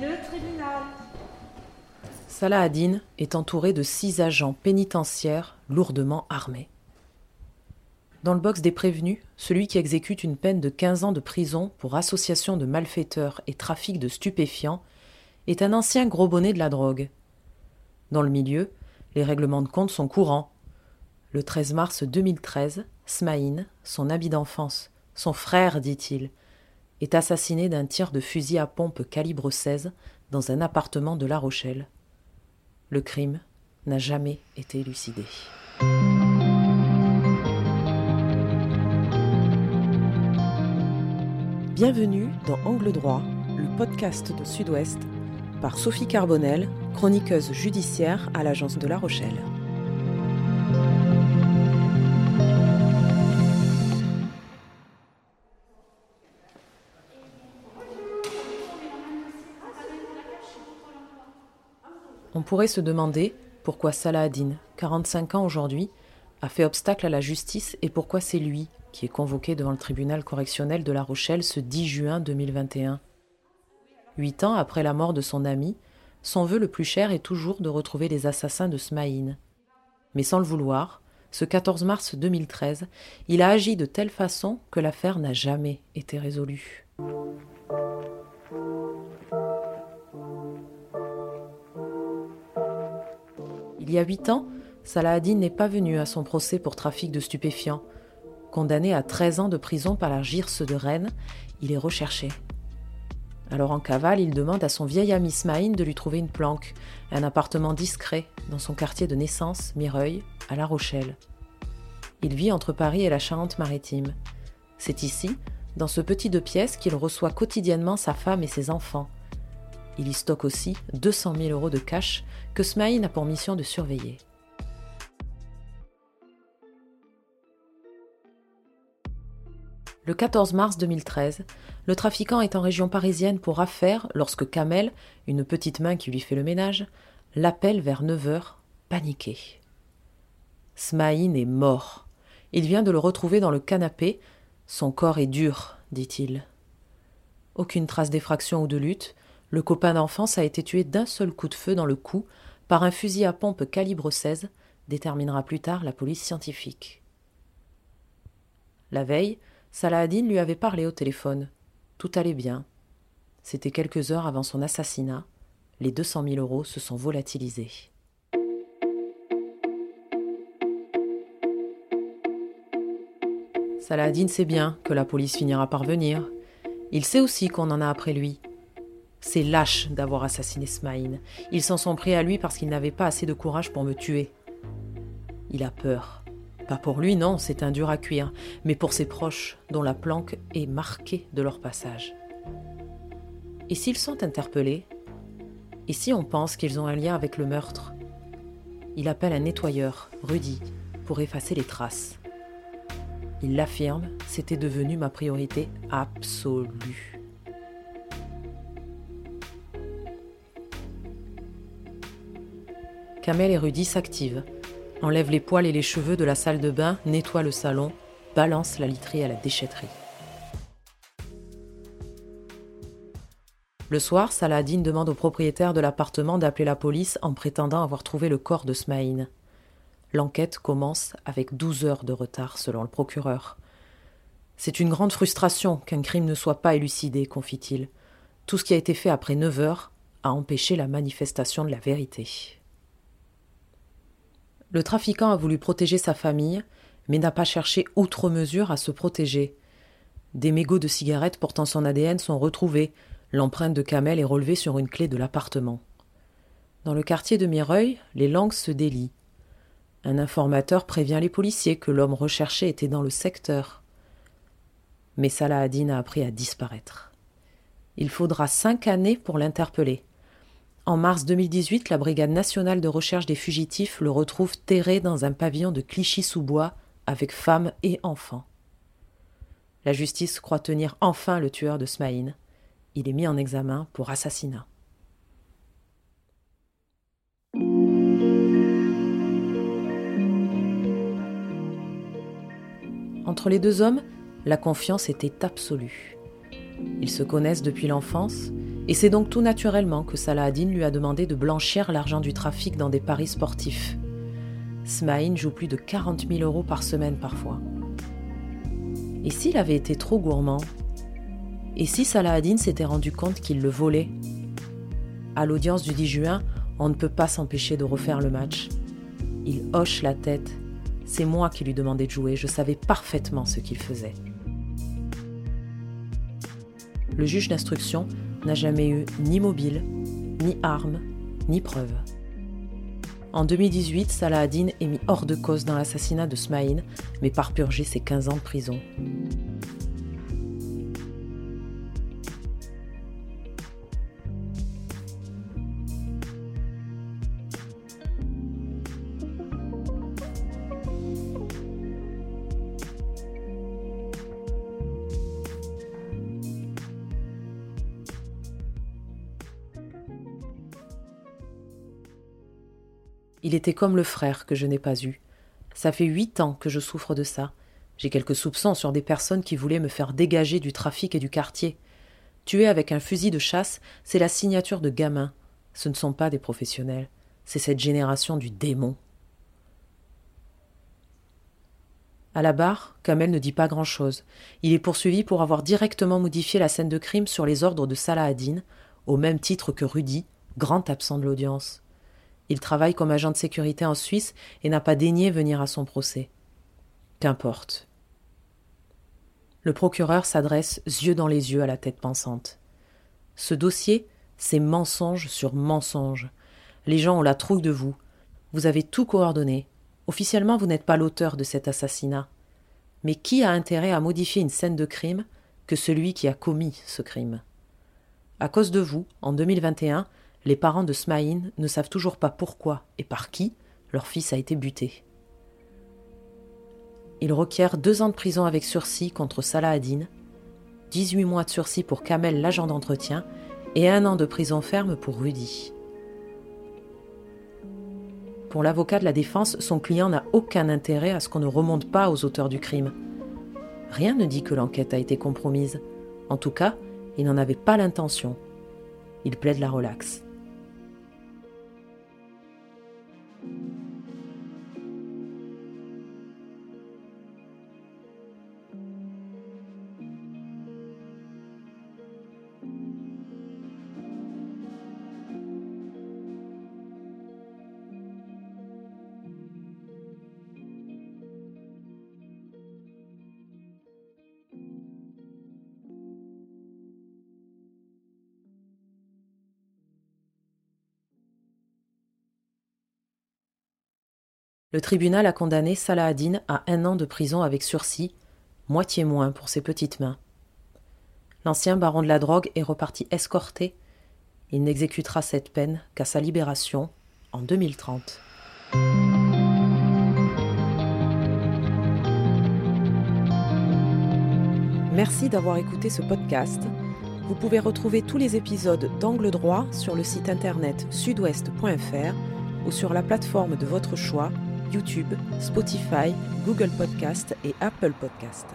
Le tribunal. Salah est entouré de six agents pénitentiaires lourdement armés. Dans le box des prévenus, celui qui exécute une peine de 15 ans de prison pour association de malfaiteurs et trafic de stupéfiants est un ancien gros bonnet de la drogue. Dans le milieu, les règlements de compte sont courants. Le 13 mars 2013, Smaïn, son habit d'enfance, son frère, dit-il, est assassiné d'un tir de fusil à pompe calibre 16 dans un appartement de La Rochelle. Le crime n'a jamais été élucidé. Bienvenue dans Angle droit, le podcast de Sud-Ouest, par Sophie Carbonel, chroniqueuse judiciaire à l'agence de La Rochelle. Pourrait se demander pourquoi Salah Adin, 45 ans aujourd'hui, a fait obstacle à la justice et pourquoi c'est lui qui est convoqué devant le tribunal correctionnel de La Rochelle ce 10 juin 2021. Huit ans après la mort de son ami, son vœu le plus cher est toujours de retrouver les assassins de Smaïn. Mais sans le vouloir, ce 14 mars 2013, il a agi de telle façon que l'affaire n'a jamais été résolue. Il y a huit ans, Salah n'est pas venu à son procès pour trafic de stupéfiants. Condamné à 13 ans de prison par la GIRS de Rennes, il est recherché. Alors en cavale, il demande à son vieil ami Smaïn de lui trouver une planque, un appartement discret dans son quartier de naissance, Mireuil, à La Rochelle. Il vit entre Paris et la Charente-Maritime. C'est ici, dans ce petit deux pièces, qu'il reçoit quotidiennement sa femme et ses enfants. Il y stocke aussi 200 000 euros de cash que Smaïn a pour mission de surveiller. Le 14 mars 2013, le trafiquant est en région parisienne pour affaire lorsque Kamel, une petite main qui lui fait le ménage, l'appelle vers 9 heures, paniqué. Smaïn est mort. Il vient de le retrouver dans le canapé. Son corps est dur, dit-il. Aucune trace d'effraction ou de lutte. Le copain d'enfance a été tué d'un seul coup de feu dans le cou par un fusil à pompe calibre 16, déterminera plus tard la police scientifique. La veille, Salahadin lui avait parlé au téléphone. Tout allait bien. C'était quelques heures avant son assassinat. Les 200 000 euros se sont volatilisés. Saladin sait bien que la police finira par venir. Il sait aussi qu'on en a après lui. C'est lâche d'avoir assassiné Smaïn. Ils s'en sont pris à lui parce qu'il n'avait pas assez de courage pour me tuer. Il a peur. Pas pour lui, non, c'est un dur à cuire, mais pour ses proches, dont la planque est marquée de leur passage. Et s'ils sont interpellés Et si on pense qu'ils ont un lien avec le meurtre Il appelle un nettoyeur, Rudy, pour effacer les traces. Il l'affirme, c'était devenu ma priorité absolue. Kamel et Rudy s'activent enlève les poils et les cheveux de la salle de bain, nettoie le salon, balance la literie à la déchetterie. Le soir, Saladin demande au propriétaire de l'appartement d'appeler la police en prétendant avoir trouvé le corps de Smaïn. L'enquête commence avec 12 heures de retard selon le procureur. C'est une grande frustration qu'un crime ne soit pas élucidé, confie-t-il. Tout ce qui a été fait après 9 heures a empêché la manifestation de la vérité. Le trafiquant a voulu protéger sa famille, mais n'a pas cherché outre mesure à se protéger. Des mégots de cigarettes portant son ADN sont retrouvés. L'empreinte de Kamel est relevée sur une clé de l'appartement. Dans le quartier de Mireuil, les langues se délient. Un informateur prévient les policiers que l'homme recherché était dans le secteur. Mais Salah a appris à disparaître. Il faudra cinq années pour l'interpeller. En mars 2018, la Brigade nationale de recherche des fugitifs le retrouve terré dans un pavillon de Clichy-sous-Bois avec femme et enfants. La justice croit tenir enfin le tueur de Smaïn. Il est mis en examen pour assassinat. Entre les deux hommes, la confiance était absolue. Ils se connaissent depuis l'enfance Et c'est donc tout naturellement que Salah ad-Din lui a demandé de blanchir l'argent du trafic dans des paris sportifs. Smaïn joue plus de 40 000 euros par semaine parfois. Et s'il avait été trop gourmand? Et si Salah ad-Din s'était rendu compte qu'il le volait? À l'audience du 10 juin, on ne peut pas s'empêcher de refaire le match. Il hoche la tête. C'est moi qui lui demandais de jouer, je savais parfaitement ce qu'il faisait. Le juge d'instruction n'a jamais eu ni mobile, ni arme, ni preuve. En 2018, Salah ad-Din est mis hors de cause dans l'assassinat de Smaïn, mais par purger ses 15 ans de prison. Il était comme le frère que je n'ai pas eu. Ça fait huit ans que je souffre de ça. J'ai quelques soupçons sur des personnes qui voulaient me faire dégager du trafic et du quartier. Tuer avec un fusil de chasse, c'est la signature de gamins. Ce ne sont pas des professionnels. C'est cette génération du démon. À la barre, Kamel ne dit pas grand-chose. Il est poursuivi pour avoir directement modifié la scène de crime sur les ordres de Salah au même titre que Rudy, grand absent de l'audience. Il travaille comme agent de sécurité en Suisse et n'a pas daigné venir à son procès. Qu'importe. Le procureur s'adresse yeux dans les yeux à la tête pensante. Ce dossier, c'est mensonge sur mensonge. Les gens ont la trouille de vous. Vous avez tout coordonné. Officiellement, vous n'êtes pas l'auteur de cet assassinat. Mais qui a intérêt à modifier une scène de crime que celui qui a commis ce crime? À cause de vous, en 2021, les parents de Smaïn ne savent toujours pas pourquoi et par qui leur fils a été buté. Il requiert deux ans de prison avec sursis contre Salah ad-Din, 18 mois de sursis pour Kamel, l'agent d'entretien, et un an de prison ferme pour Rudy. Pour l'avocat de la défense, son client n'a aucun intérêt à ce qu'on ne remonte pas aux auteurs du crime. Rien ne dit que l'enquête a été compromise. En tout cas, il n'en avait pas l'intention. Il plaide la relaxe. Le tribunal a condamné Salah à un an de prison avec sursis, moitié moins pour ses petites mains. L'ancien baron de la drogue est reparti escorté. Il n'exécutera cette peine qu'à sa libération en 2030. Merci d'avoir écouté ce podcast. Vous pouvez retrouver tous les épisodes d'Angle droit sur le site internet sudouest.fr ou sur la plateforme de votre choix YouTube, Spotify, Google Podcast et Apple Podcast.